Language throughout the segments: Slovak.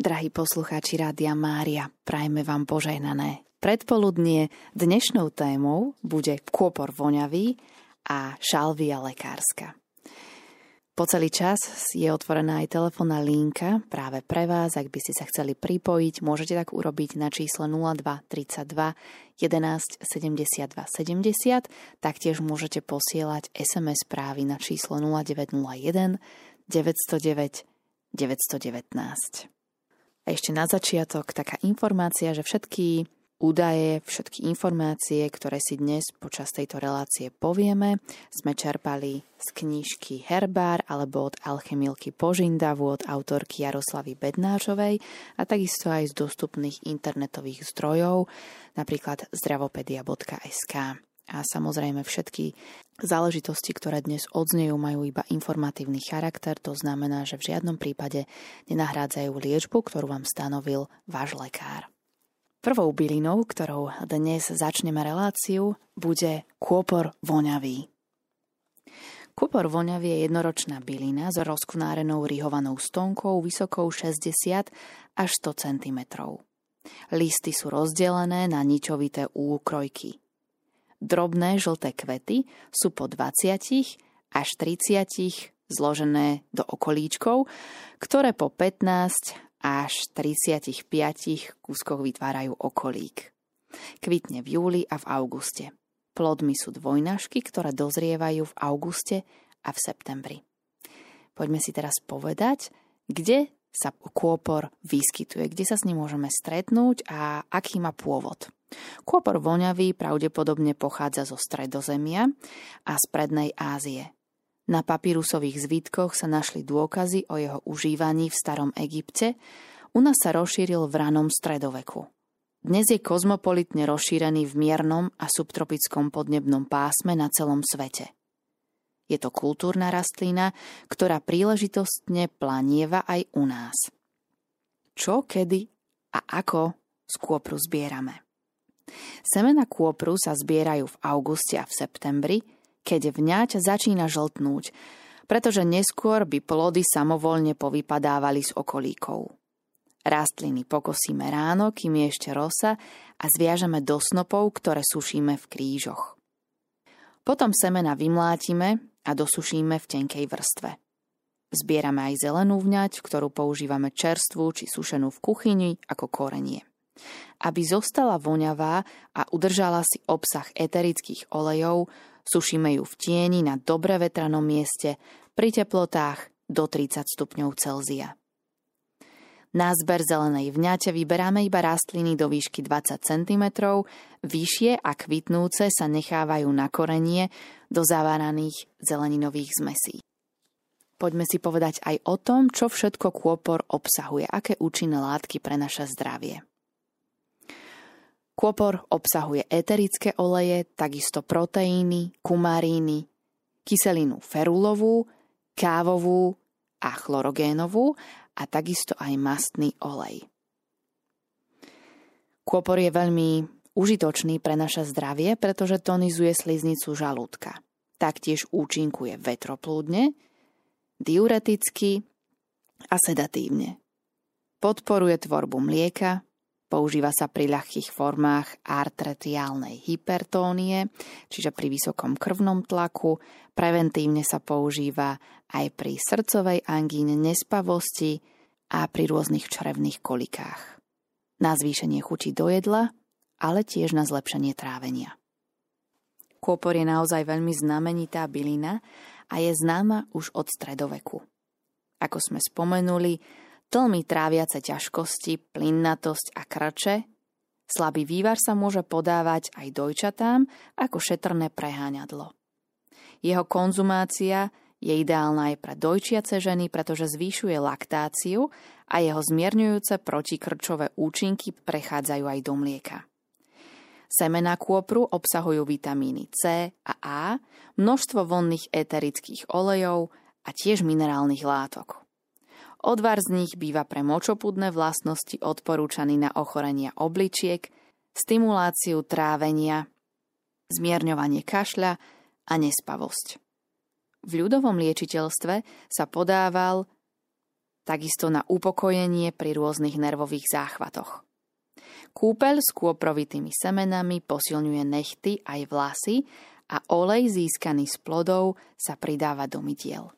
Drahí poslucháči Rádia Mária, prajme vám požehnané. Predpoludnie dnešnou témou bude kôpor voňavý a šalvia lekárska. Po celý čas je otvorená aj telefónna linka práve pre vás. Ak by ste sa chceli pripojiť, môžete tak urobiť na číslo 02 32 11 72 70. Taktiež môžete posielať SMS správy na číslo 0901 909 919. Ešte na začiatok taká informácia, že všetky údaje, všetky informácie, ktoré si dnes počas tejto relácie povieme, sme čerpali z knižky Herbár alebo od Alchemilky Požindavu od autorky Jaroslavy Bednářovej a takisto aj z dostupných internetových zdrojov, napríklad zdravopedia.sk a samozrejme všetky záležitosti, ktoré dnes odznejú, majú iba informatívny charakter, to znamená, že v žiadnom prípade nenahrádzajú liečbu, ktorú vám stanovil váš lekár. Prvou bylinou, ktorou dnes začneme reláciu, bude kôpor voňavý. Kôpor voňavý je jednoročná bylina s rozkunárenou rihovanou stonkou vysokou 60 až 100 cm. Listy sú rozdelené na ničovité úkrojky. Drobné žlté kvety sú po 20 až 30 zložené do okolíčkov, ktoré po 15 až 35 kúskoch vytvárajú okolík. Kvitne v júli a v auguste. Plodmi sú dvojnášky, ktoré dozrievajú v auguste a v septembri. Poďme si teraz povedať, kde sa kôpor vyskytuje, kde sa s ním môžeme stretnúť a aký má pôvod. Kôpor voňavý pravdepodobne pochádza zo stredozemia a z prednej Ázie. Na papírusových zvítkoch sa našli dôkazy o jeho užívaní v starom Egypte, u nás sa rozšíril v ranom stredoveku. Dnes je kozmopolitne rozšírený v miernom a subtropickom podnebnom pásme na celom svete. Je to kultúrna rastlina, ktorá príležitostne planieva aj u nás. Čo, kedy a ako z kôpru zbierame? Semena kôpru sa zbierajú v auguste a v septembri, keď vňať začína žltnúť, pretože neskôr by plody samovolne povypadávali z okolíkov. Rastliny pokosíme ráno, kým je ešte rosa a zviažeme do snopov, ktoré sušíme v krížoch. Potom semena vymlátime a dosušíme v tenkej vrstve. Zbierame aj zelenú vňať, ktorú používame čerstvú či sušenú v kuchyni ako korenie. Aby zostala voňavá a udržala si obsah eterických olejov, sušíme ju v tieni na dobre vetranom mieste pri teplotách do 30 stupňov Celzia. Na zber zelenej vňate vyberáme iba rastliny do výšky 20 cm, vyššie a kvitnúce sa nechávajú na korenie do zaváraných zeleninových zmesí. Poďme si povedať aj o tom, čo všetko kôpor obsahuje, aké účinné látky pre naše zdravie. Kôpor obsahuje eterické oleje, takisto proteíny, kumaríny, kyselinu ferulovú, kávovú a chlorogénovú a takisto aj mastný olej. Kôpor je veľmi užitočný pre naše zdravie, pretože tonizuje sliznicu žalúdka. Taktiež účinkuje vetroplúdne, diureticky a sedatívne. Podporuje tvorbu mlieka, Používa sa pri ľahkých formách arteriálnej hypertónie, čiže pri vysokom krvnom tlaku. Preventívne sa používa aj pri srdcovej angíne, nespavosti a pri rôznych črevných kolikách. Na zvýšenie chuti do jedla, ale tiež na zlepšenie trávenia. Kôpor je naozaj veľmi znamenitá bylina a je známa už od stredoveku. Ako sme spomenuli, tlmy tráviace ťažkosti, plinnatosť a krče, slabý vývar sa môže podávať aj dojčatám ako šetrné preháňadlo. Jeho konzumácia je ideálna aj pre dojčiace ženy, pretože zvýšuje laktáciu a jeho zmierňujúce protikrčové účinky prechádzajú aj do mlieka. Semená kôpru obsahujú vitamíny C a A, množstvo vonných eterických olejov a tiež minerálnych látok. Odvar z nich býva pre močopudné vlastnosti odporúčaný na ochorenia obličiek, stimuláciu trávenia, zmierňovanie kašľa a nespavosť. V ľudovom liečiteľstve sa podával takisto na upokojenie pri rôznych nervových záchvatoch. Kúpeľ s kôprovitými semenami posilňuje nechty aj vlasy a olej získaný z plodov sa pridáva do mytiel.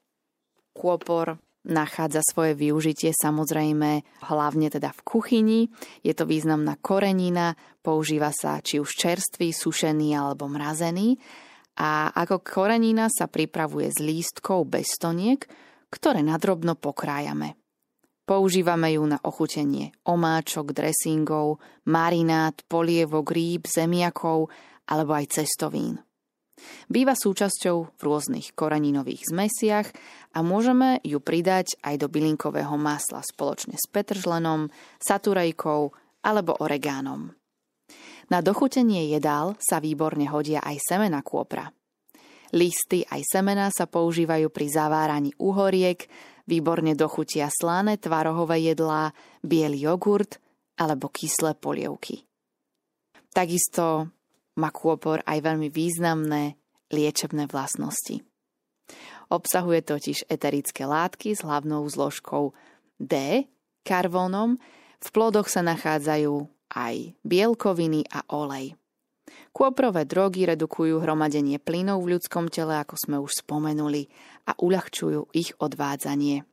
Kôpor nachádza svoje využitie samozrejme hlavne teda v kuchyni. Je to významná korenina, používa sa či už čerstvý, sušený alebo mrazený a ako korenina sa pripravuje z lístkov bez stoniek, ktoré nadrobno pokrájame. Používame ju na ochutenie omáčok, dressingov, marinát, polievok, rýb, zemiakov alebo aj cestovín. Býva súčasťou v rôznych koreninových zmesiach a môžeme ju pridať aj do bylinkového masla spoločne s petržlenom, saturejkou alebo oregánom. Na dochutenie jedál sa výborne hodia aj semena kôpra. Listy aj semená sa používajú pri zaváraní uhoriek, výborne dochutia slané tvarohové jedlá, biely jogurt alebo kyslé polievky. Takisto má kôpor aj veľmi významné liečebné vlastnosti. Obsahuje totiž eterické látky s hlavnou zložkou D, karvónom, v plodoch sa nachádzajú aj bielkoviny a olej. Kôprové drogy redukujú hromadenie plynov v ľudskom tele, ako sme už spomenuli, a uľahčujú ich odvádzanie.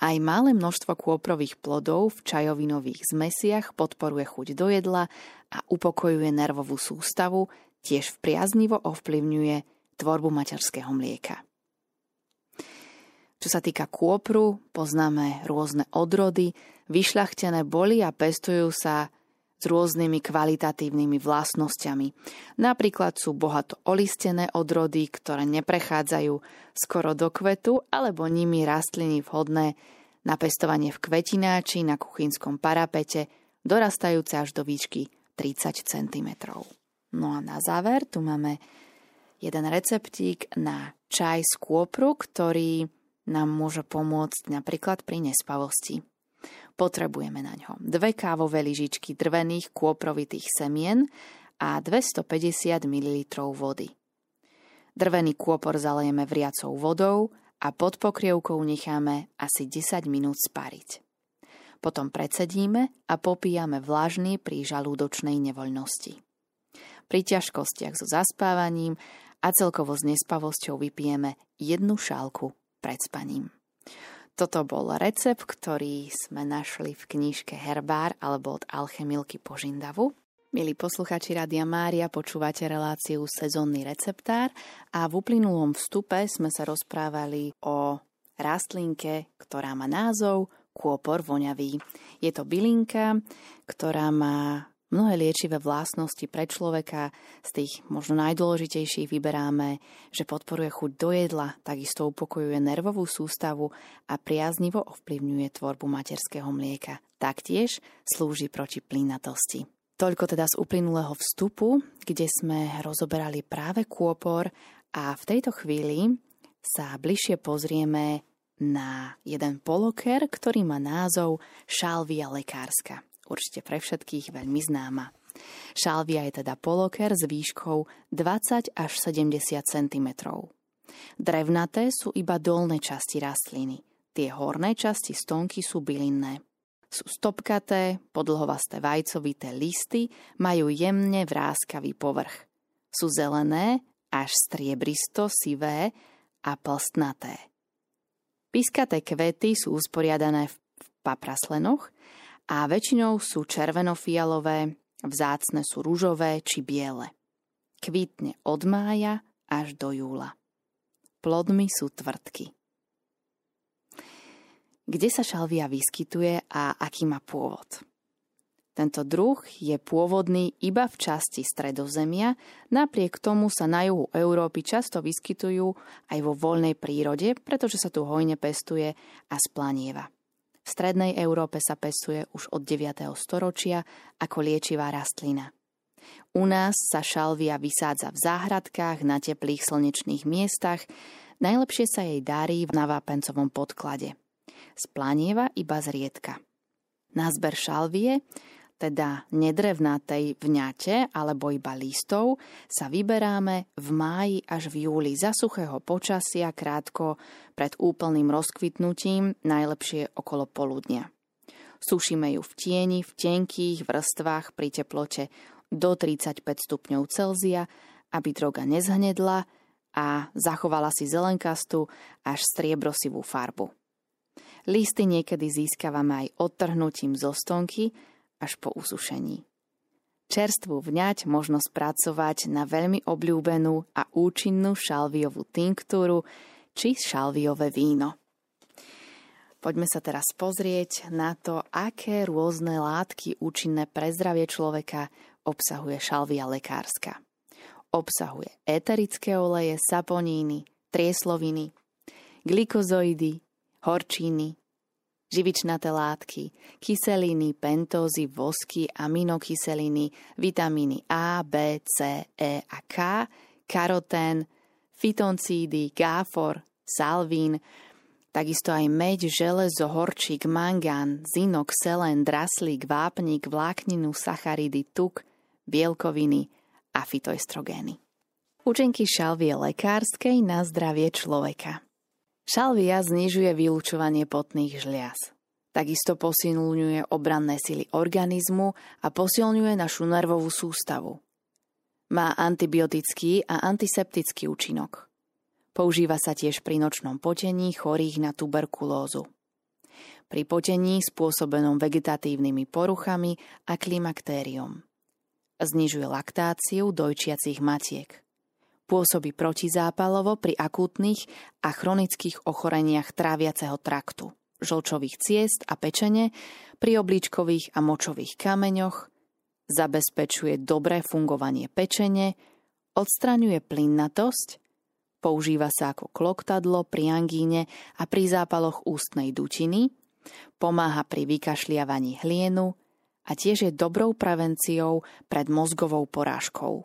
Aj malé množstvo kôprových plodov v čajovinových zmesiach podporuje chuť do jedla a upokojuje nervovú sústavu, tiež priaznivo ovplyvňuje tvorbu materského mlieka. Čo sa týka kôpru, poznáme rôzne odrody, vyšľachtené boli a pestujú sa s rôznymi kvalitatívnymi vlastnosťami. Napríklad sú bohato olistené odrody, ktoré neprechádzajú skoro do kvetu, alebo nimi rastliny vhodné na pestovanie v kvetináči na kuchynskom parapete, dorastajúce až do výšky 30 cm. No a na záver tu máme jeden receptík na čaj z kôpru, ktorý nám môže pomôcť napríklad pri nespavosti. Potrebujeme na ňo dve kávové lyžičky drvených kôprovitých semien a 250 ml vody. Drvený kôpor zalejeme vriacou vodou a pod pokrievkou necháme asi 10 minút spariť. Potom predsedíme a popíjame vlažný pri žalúdočnej nevoľnosti. Pri ťažkostiach so zaspávaním a celkovo s nespavosťou vypijeme jednu šálku pred spaním. Toto bol recept, ktorý sme našli v knižke Herbár alebo od Alchemilky Požindavu. Milí posluchači Radia Mária, počúvate reláciu Sezónny receptár a v uplynulom vstupe sme sa rozprávali o rastlinke, ktorá má názov kôpor voňavý. Je to bylinka, ktorá má mnohé liečivé vlastnosti pre človeka. Z tých možno najdôležitejších vyberáme, že podporuje chuť do jedla, takisto upokojuje nervovú sústavu a priaznivo ovplyvňuje tvorbu materského mlieka. Taktiež slúži proti plynatosti. Toľko teda z uplynulého vstupu, kde sme rozoberali práve kôpor a v tejto chvíli sa bližšie pozrieme na jeden poloker, ktorý má názov Šalvia lekárska. Určite pre všetkých veľmi známa. Šalvia je teda poloker s výškou 20 až 70 cm. Drevnaté sú iba dolné časti rastliny. Tie horné časti stonky sú bylinné. Sú stopkaté, podlhovasté vajcovité listy, majú jemne vrázkavý povrch. Sú zelené až striebristo sivé a plstnaté. Piskaté kvety sú usporiadané v papraslenoch a väčšinou sú červenofialové, vzácne sú rúžové či biele. Kvítne od mája až do júla. Plodmi sú tvrdky kde sa šalvia vyskytuje a aký má pôvod. Tento druh je pôvodný iba v časti stredozemia, napriek tomu sa na juhu Európy často vyskytujú aj vo voľnej prírode, pretože sa tu hojne pestuje a splanieva. Strednej Európe sa pestuje už od 9. storočia ako liečivá rastlina. U nás sa šalvia vysádza v záhradkách na teplých slnečných miestach, najlepšie sa jej darí v navápencovom podklade – splanieva iba zriedka. Na zber šalvie teda nedrevnatej vňate alebo iba listov, sa vyberáme v máji až v júli za suchého počasia krátko pred úplným rozkvitnutím, najlepšie okolo poludnia. Sušíme ju v tieni, v tenkých vrstvách pri teplote do 35 stupňov Celzia, aby droga nezhnedla a zachovala si zelenkastú až striebrosivú farbu. Listy niekedy získavame aj odtrhnutím zo stonky, až po usušení. Čerstvú vňať možno spracovať na veľmi obľúbenú a účinnú šalviovú tinktúru či šalviové víno. Poďme sa teraz pozrieť na to, aké rôzne látky účinné pre zdravie človeka obsahuje šalvia lekárska. Obsahuje eterické oleje, saponíny, triesloviny, glikozoidy, horčíny, živičnaté látky, kyseliny, pentózy, vosky, aminokyseliny, vitamíny A, B, C, E a K, karotén, fitoncídy, gáfor, salvín, takisto aj meď, železo, horčík, mangán, zinok, selen, draslík, vápnik, vlákninu, sacharidy, tuk, bielkoviny a fitoestrogény. Účinky šalvie lekárskej na zdravie človeka. Šalvia znižuje vylúčovanie potných žliaz. Takisto posilňuje obranné sily organizmu a posilňuje našu nervovú sústavu. Má antibiotický a antiseptický účinok. Používa sa tiež pri nočnom potení chorých na tuberkulózu. Pri potení spôsobenom vegetatívnymi poruchami a klimaktériom. Znižuje laktáciu dojčiacich matiek. Pôsobí protizápalovo pri akútnych a chronických ochoreniach tráviaceho traktu, žlčových ciest a pečene, pri obličkových a močových kameňoch, zabezpečuje dobré fungovanie pečene, odstraňuje plinnatosť, používa sa ako kloktadlo pri angíne a pri zápaloch ústnej dutiny, pomáha pri vykašliavaní hlienu a tiež je dobrou prevenciou pred mozgovou porážkou.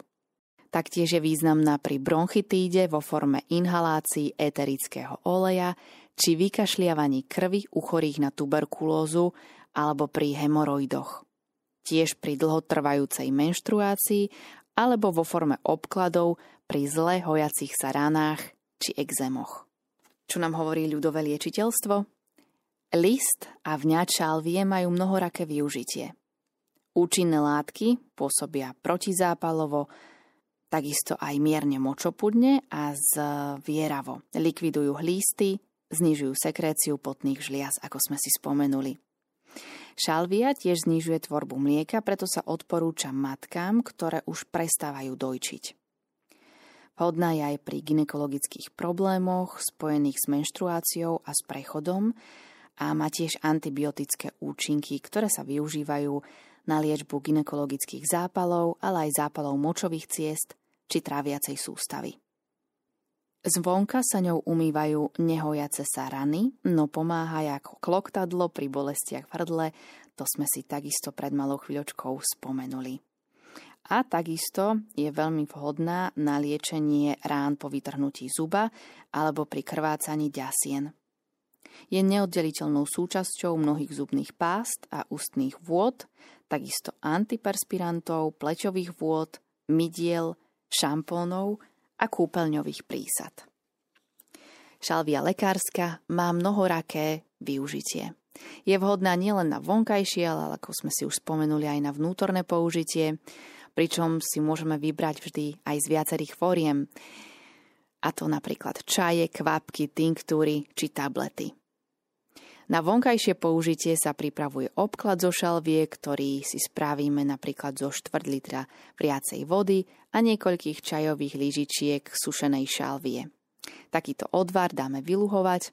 Taktiež je významná pri bronchitíde vo forme inhalácií eterického oleja či vykašliavaní krvi u chorých na tuberkulózu alebo pri hemoroidoch. Tiež pri dlhotrvajúcej menštruácii alebo vo forme obkladov pri zle hojacích sa ranách či exémoch. Čo nám hovorí ľudové liečiteľstvo? List a vňať šalvie majú mnohoraké využitie. Účinné látky pôsobia protizápalovo, takisto aj mierne močopudne a zvieravo. Likvidujú hlísty, znižujú sekréciu potných žliaz, ako sme si spomenuli. Šalvia tiež znižuje tvorbu mlieka, preto sa odporúča matkám, ktoré už prestávajú dojčiť. Vhodná je aj pri ginekologických problémoch spojených s menštruáciou a s prechodom a má tiež antibiotické účinky, ktoré sa využívajú na liečbu ginekologických zápalov, ale aj zápalov močových ciest či tráviacej sústavy. Zvonka sa ňou umývajú nehojace sa rany, no pomáha ako kloktadlo pri bolestiach v hrdle, to sme si takisto pred malou chvíľočkou spomenuli. A takisto je veľmi vhodná na liečenie rán po vytrhnutí zuba alebo pri krvácaní ďasien. Je neoddeliteľnou súčasťou mnohých zubných pást a ústnych vôd, takisto antiperspirantov, plečových vôd, mydiel, šampónov a kúpeľňových prísad. Šalvia lekárska má mnohoraké využitie. Je vhodná nielen na vonkajšie, ale ako sme si už spomenuli aj na vnútorné použitie, pričom si môžeme vybrať vždy aj z viacerých fóriem, a to napríklad čaje, kvapky, tinktúry či tablety. Na vonkajšie použitie sa pripravuje obklad zo šalvie, ktorý si spravíme napríklad zo 4 litra vriacej vody a niekoľkých čajových lyžičiek sušenej šalvie. Takýto odvar dáme vyluhovať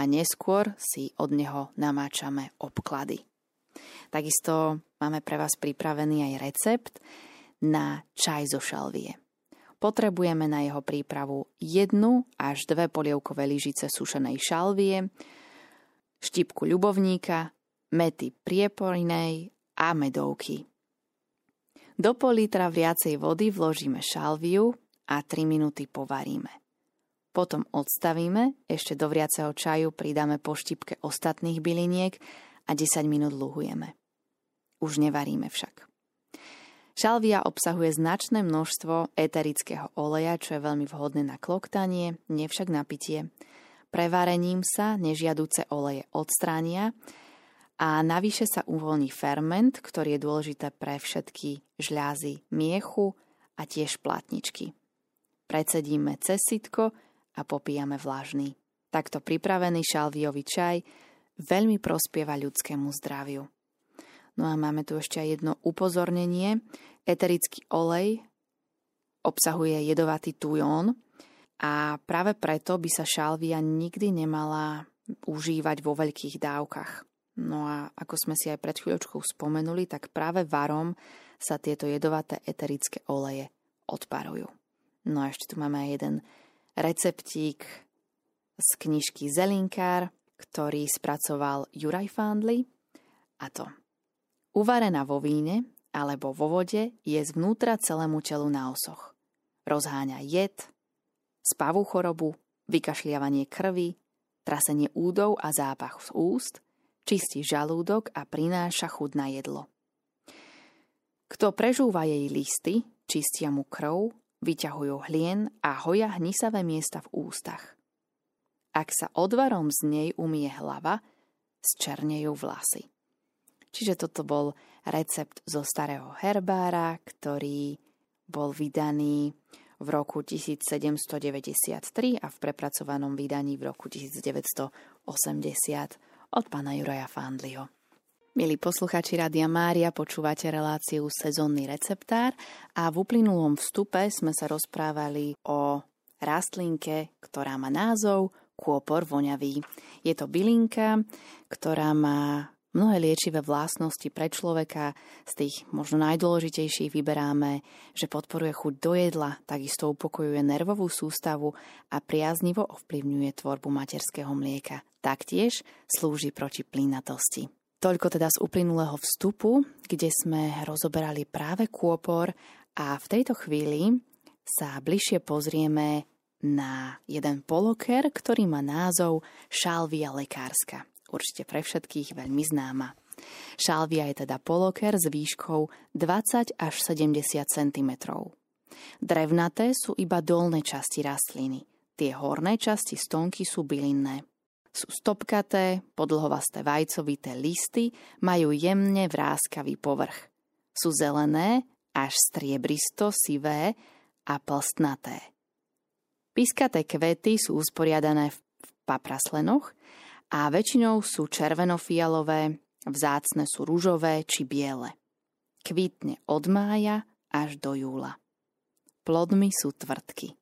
a neskôr si od neho namáčame obklady. Takisto máme pre vás pripravený aj recept na čaj zo šalvie. Potrebujeme na jeho prípravu jednu až dve polievkové lyžice sušenej šalvie, štipku ľubovníka, mety prieporinej a medovky. Do pol litra viacej vody vložíme šalviu a 3 minúty povaríme. Potom odstavíme, ešte do vriaceho čaju pridáme po štipke ostatných byliniek a 10 minút luhujeme. už nevaríme však. Šalvia obsahuje značné množstvo eterického oleja, čo je veľmi vhodné na kloktanie, nie však na pitie. Prevarením sa nežiaduce oleje odstránia a navyše sa uvoľní ferment, ktorý je dôležité pre všetky žľazy miechu a tiež platničky. Precedíme cez sitko a popíjame vlažný. Takto pripravený šalviový čaj veľmi prospieva ľudskému zdraviu. No a máme tu ešte jedno upozornenie. Eterický olej obsahuje jedovatý tujón a práve preto by sa šalvia nikdy nemala užívať vo veľkých dávkach. No a ako sme si aj pred chvíľočkou spomenuli, tak práve varom sa tieto jedovaté eterické oleje odparujú. No a ešte tu máme aj jeden receptík z knižky Zelinkár, ktorý spracoval Juraj Fandli a to Uvarená vo víne alebo vo vode je zvnútra celému telu na osoch. Rozháňa jed, spavú chorobu, vykašliavanie krvi, trasenie údov a zápach z úst, čistí žalúdok a prináša chud na jedlo. Kto prežúva jej listy, čistia mu krv, vyťahujú hlien a hoja hnisavé miesta v ústach. Ak sa odvarom z nej umie hlava, zčernejú vlasy. Čiže toto bol recept zo starého herbára, ktorý bol vydaný v roku 1793 a v prepracovanom vydaní v roku 1980 od pána Juraja Fandliho. Milí posluchači Rádia Mária, počúvate reláciu Sezónny receptár a v uplynulom vstupe sme sa rozprávali o rastlinke, ktorá má názov kôpor voňavý. Je to bylinka, ktorá má Mnohé liečivé vlastnosti pre človeka, z tých možno najdôležitejších vyberáme, že podporuje chuť do jedla, takisto upokojuje nervovú sústavu a priaznivo ovplyvňuje tvorbu materského mlieka. Taktiež slúži proti plínatosti. Toľko teda z uplynulého vstupu, kde sme rozoberali práve kôpor a v tejto chvíli sa bližšie pozrieme na jeden poloker, ktorý má názov šalvia lekárska určite pre všetkých veľmi známa. Šalvia je teda poloker s výškou 20 až 70 cm. Drevnaté sú iba dolné časti rastliny. Tie horné časti stonky sú bylinné. Sú stopkaté, podlhovasté vajcovité listy, majú jemne vrázkavý povrch. Sú zelené až striebristo sivé a plstnaté. Piskaté kvety sú usporiadané v papraslenoch a väčšinou sú červeno-fialové, vzácne sú rúžové či biele. Kvítne od mája až do júla. Plodmi sú tvrdky.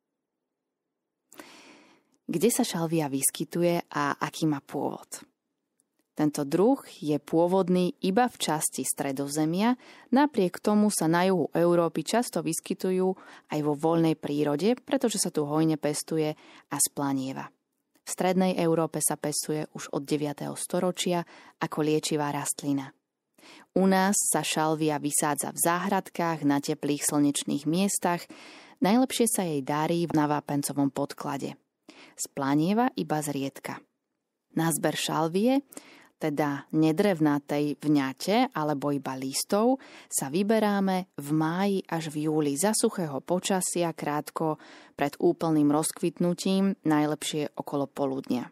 Kde sa šalvia vyskytuje a aký má pôvod? Tento druh je pôvodný iba v časti stredozemia, napriek tomu sa na juhu Európy často vyskytujú aj vo voľnej prírode, pretože sa tu hojne pestuje a splanieva. V strednej Európe sa pestuje už od 9. storočia ako liečivá rastlina. U nás sa šalvia vysádza v záhradkách na teplých slnečných miestach, najlepšie sa jej darí na vápencovom podklade. Splanieva iba zriedka. Na zber šalvie teda nedrevnatej vňate alebo iba listov, sa vyberáme v máji až v júli za suchého počasia krátko pred úplným rozkvitnutím, najlepšie okolo poludnia.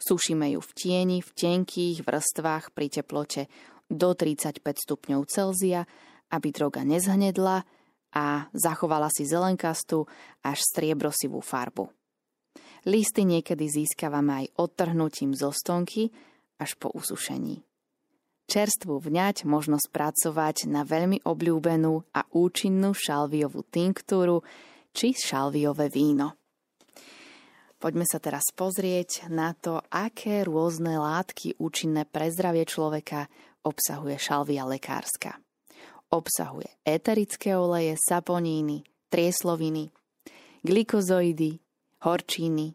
Sušíme ju v tieni, v tenkých vrstvách pri teplote do 35 stupňov Celzia, aby droga nezhnedla a zachovala si zelenkastú až striebrosivú farbu. Listy niekedy získavame aj odtrhnutím zo stonky, až po usušení. Čerstvú vňať možno spracovať na veľmi obľúbenú a účinnú šalviovú tinktúru či šalviové víno. Poďme sa teraz pozrieť na to, aké rôzne látky účinné pre zdravie človeka obsahuje šalvia lekárska. Obsahuje eterické oleje, saponíny, triesloviny, glikozoidy, horčíny,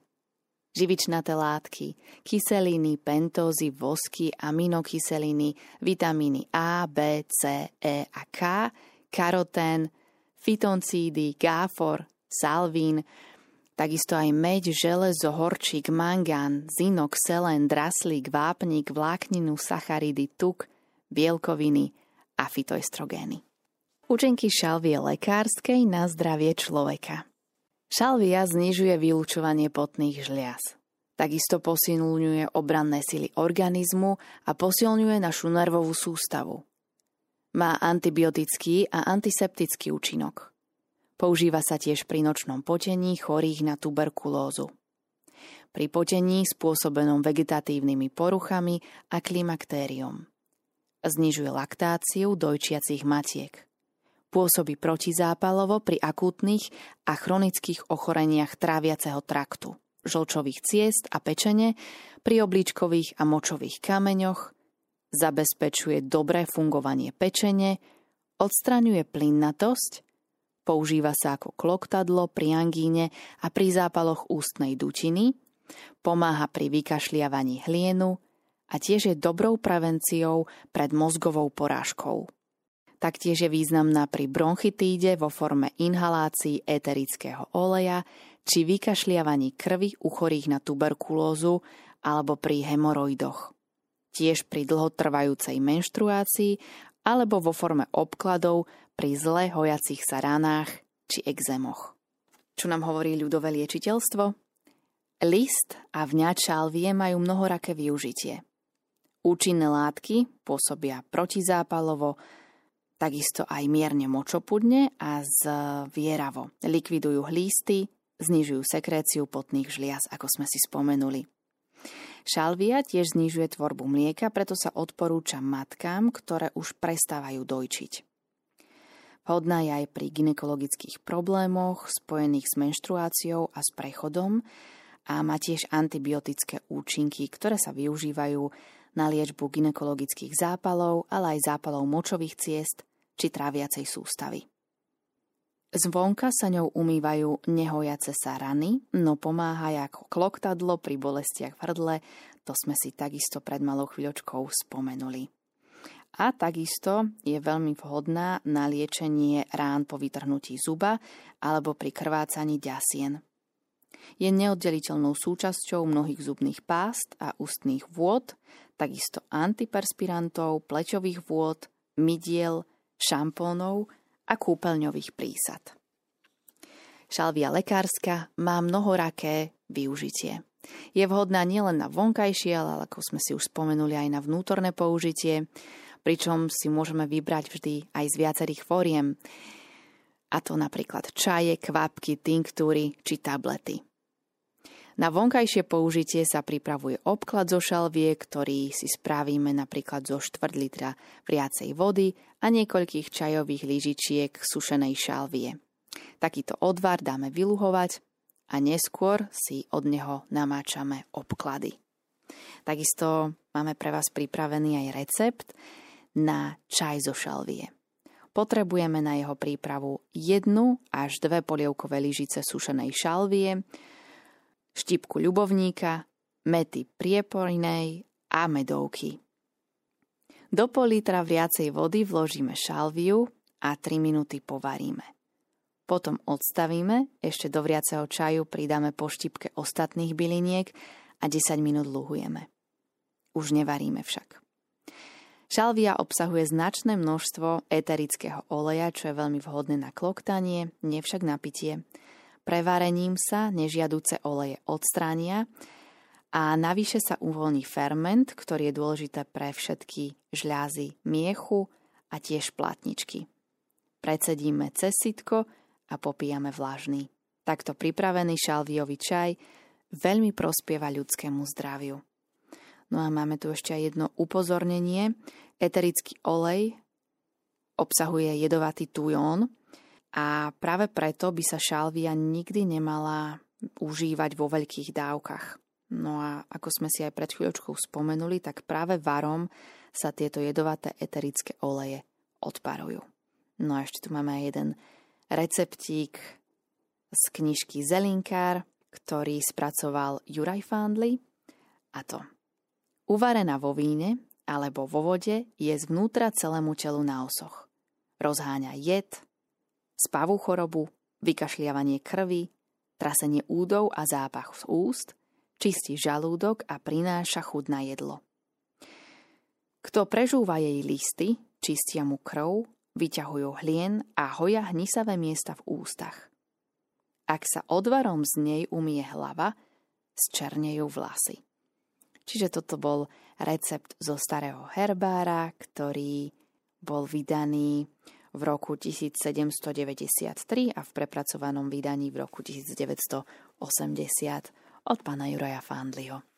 živičnaté látky, kyseliny, pentózy, vosky, aminokyseliny, vitamíny A, B, C, E a K, karotén, fitoncídy, gáfor, salvín, takisto aj meď, železo, horčík, mangán, zinok, selen, draslík, vápnik, vlákninu, sacharidy, tuk, bielkoviny a fitoestrogény. Účinky šalvie lekárskej na zdravie človeka. Šalvia znižuje vylúčovanie potných žliaz. Takisto posilňuje obranné sily organizmu a posilňuje našu nervovú sústavu. Má antibiotický a antiseptický účinok. Používa sa tiež pri nočnom potení chorých na tuberkulózu. Pri potení spôsobenom vegetatívnymi poruchami a klimaktériom. Znižuje laktáciu dojčiacich matiek. Pôsobí protizápalovo pri akútnych a chronických ochoreniach tráviaceho traktu žlčových ciest a pečene pri obličkových a močových kameňoch, zabezpečuje dobré fungovanie pečene, odstraňuje plinnatosť, používa sa ako kloktadlo pri angíne a pri zápaloch ústnej dutiny, pomáha pri vykašliavaní hlienu a tiež je dobrou prevenciou pred mozgovou porážkou. Taktiež je významná pri bronchitíde vo forme inhalácií eterického oleja či vykašliavaní krvi u chorých na tuberkulózu alebo pri hemoroidoch. Tiež pri dlhotrvajúcej menštruácii alebo vo forme obkladov pri zle hojacich sa ranách či exémoch. Čo nám hovorí ľudové liečiteľstvo? List a vňať šalvie majú mnohoraké využitie. Účinné látky pôsobia protizápalovo, takisto aj mierne močopudne a zvieravo. Likvidujú hlísty, znižujú sekréciu potných žliaz, ako sme si spomenuli. Šalvia tiež znižuje tvorbu mlieka, preto sa odporúča matkám, ktoré už prestávajú dojčiť. Vhodná je aj pri ginekologických problémoch spojených s menštruáciou a s prechodom a má tiež antibiotické účinky, ktoré sa využívajú na liečbu ginekologických zápalov, ale aj zápalov močových ciest či tráviacej sústavy. Zvonka sa ňou umývajú nehojace sa rany, no pomáha ako kloktadlo pri bolestiach v hrdle, to sme si takisto pred malou chvíľočkou spomenuli. A takisto je veľmi vhodná na liečenie rán po vytrhnutí zuba alebo pri krvácaní ďasien. Je neoddeliteľnou súčasťou mnohých zubných pást a ústnych vôd, takisto antiperspirantov, plečových vôd, mydiel, šampónov a kúpeľňových prísad. Šalvia lekárska má mnohoraké využitie. Je vhodná nielen na vonkajšie, ale ako sme si už spomenuli aj na vnútorné použitie, pričom si môžeme vybrať vždy aj z viacerých fóriem, a to napríklad čaje, kvapky, tinktúry či tablety. Na vonkajšie použitie sa pripravuje obklad zo šalvie, ktorý si spravíme napríklad zo 4 litra vriacej vody a niekoľkých čajových lyžičiek sušenej šalvie. Takýto odvar dáme vyluhovať a neskôr si od neho namáčame obklady. Takisto máme pre vás pripravený aj recept na čaj zo šalvie. Potrebujeme na jeho prípravu jednu až dve polievkové lyžice sušenej šalvie, štipku ľubovníka, mety prieporinej a medovky. Do pol litra vriacej vody vložíme šalviu a 3 minúty povaríme. Potom odstavíme, ešte do vriaceho čaju pridáme po štipke ostatných byliniek a 10 minút luhujeme. Už nevaríme však. Šalvia obsahuje značné množstvo eterického oleja, čo je veľmi vhodné na kloktanie, nie však na pitie. Prevarením sa nežiaduce oleje odstránia a navyše sa uvoľní ferment, ktorý je dôležité pre všetky žľazy miechu a tiež platničky. Precedíme cez sitko a popíjame vlažný. Takto pripravený šalviový čaj veľmi prospieva ľudskému zdraviu. No a máme tu ešte aj jedno upozornenie. Eterický olej obsahuje jedovatý tujón a práve preto by sa šalvia nikdy nemala užívať vo veľkých dávkach. No a ako sme si aj pred chvíľočkou spomenuli, tak práve varom sa tieto jedovaté eterické oleje odparujú. No a ešte tu máme aj jeden receptík z knižky Zelinkár, ktorý spracoval Juraj Fandli. A to uvarená vo víne alebo vo vode je zvnútra celému telu na osoch. Rozháňa jed, spavú chorobu, vykašliavanie krvi, trasenie údov a zápach z úst – čistí žalúdok a prináša chud na jedlo. Kto prežúva jej listy, čistia mu krv, vyťahujú hlien a hoja hnisavé miesta v ústach. Ak sa odvarom z nej umie hlava, zčernejú vlasy. Čiže toto bol recept zo starého herbára, ktorý bol vydaný v roku 1793 a v prepracovanom vydaní v roku 1980 od pána Juraja Fandliho.